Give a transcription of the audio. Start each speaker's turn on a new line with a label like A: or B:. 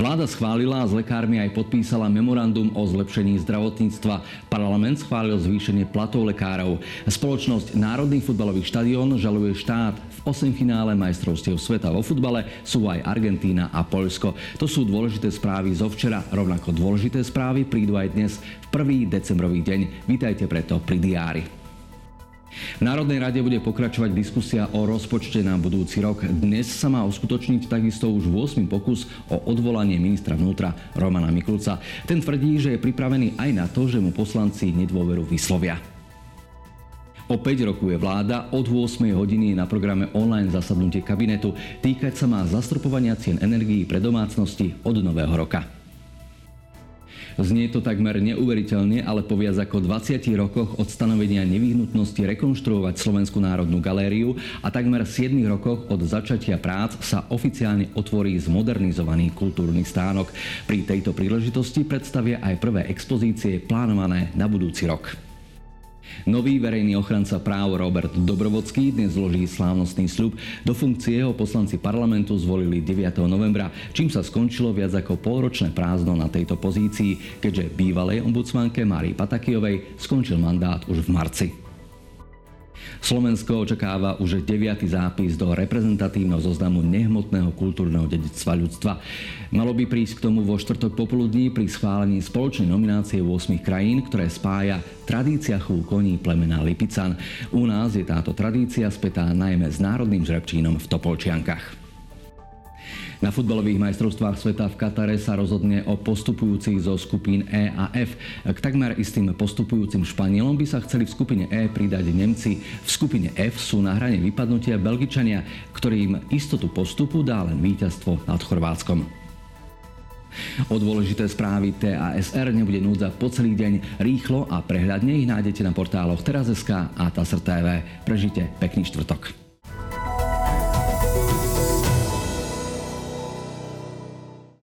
A: Vláda schválila a s lekármi aj podpísala memorandum o zlepšení zdravotníctva. Parlament schválil zvýšenie platov lekárov. Spoločnosť Národný futbalový štadión žaluje štát. V 8 finále majstrovstiev sveta vo futbale sú aj Argentína a Poľsko. To sú dôležité správy zo včera. Rovnako dôležité správy prídu aj dnes v 1. decembrový deň. Vítajte preto pri diári. V Národnej rade bude pokračovať diskusia o rozpočte na budúci rok. Dnes sa má uskutočniť takisto už 8. pokus o odvolanie ministra vnútra Romana Mikulca. Ten tvrdí, že je pripravený aj na to, že mu poslanci nedôveru vyslovia. O 5 rokov je vláda, od 8 hodiny je na programe online zasadnutie kabinetu. Týkať sa má zastropovania cien energií pre domácnosti od nového roka. Znie to takmer neuveriteľne, ale po viac ako 20 rokoch od stanovenia nevyhnutnosti rekonštruovať Slovenskú národnú galériu a takmer 7 rokoch od začatia prác sa oficiálne otvorí zmodernizovaný kultúrny stánok. Pri tejto príležitosti predstavia aj prvé expozície plánované na budúci rok. Nový verejný ochranca práv Robert Dobrovodský dnes zloží slávnostný sľub. Do funkcie ho poslanci parlamentu zvolili 9. novembra, čím sa skončilo viac ako polročné prázdno na tejto pozícii, keďže bývalej ombudsmanke Márii Patakijovej skončil mandát už v marci. Slovensko očakáva už deviatý zápis do reprezentatívneho zoznamu nehmotného kultúrneho dedictva ľudstva. Malo by prísť k tomu vo štvrtok popoludní pri schválení spoločnej nominácie 8 krajín, ktoré spája tradícia chov koní plemena Lipican. U nás je táto tradícia spätá najmä s národným žrebčínom v Topolčiankach. Na futbalových majstrovstvách sveta v Katare sa rozhodne o postupujúcich zo skupín E a F. K takmer istým postupujúcim Španielom by sa chceli v skupine E pridať Nemci. V skupine F sú na hrane vypadnutia Belgičania, ktorým istotu postupu dá len víťazstvo nad Chorvátskom. O dôležité správy TASR nebude núdza po celý deň. Rýchlo a prehľadne ich nájdete na portáloch teraz.sk a TASR TV. Prežite pekný štvrtok.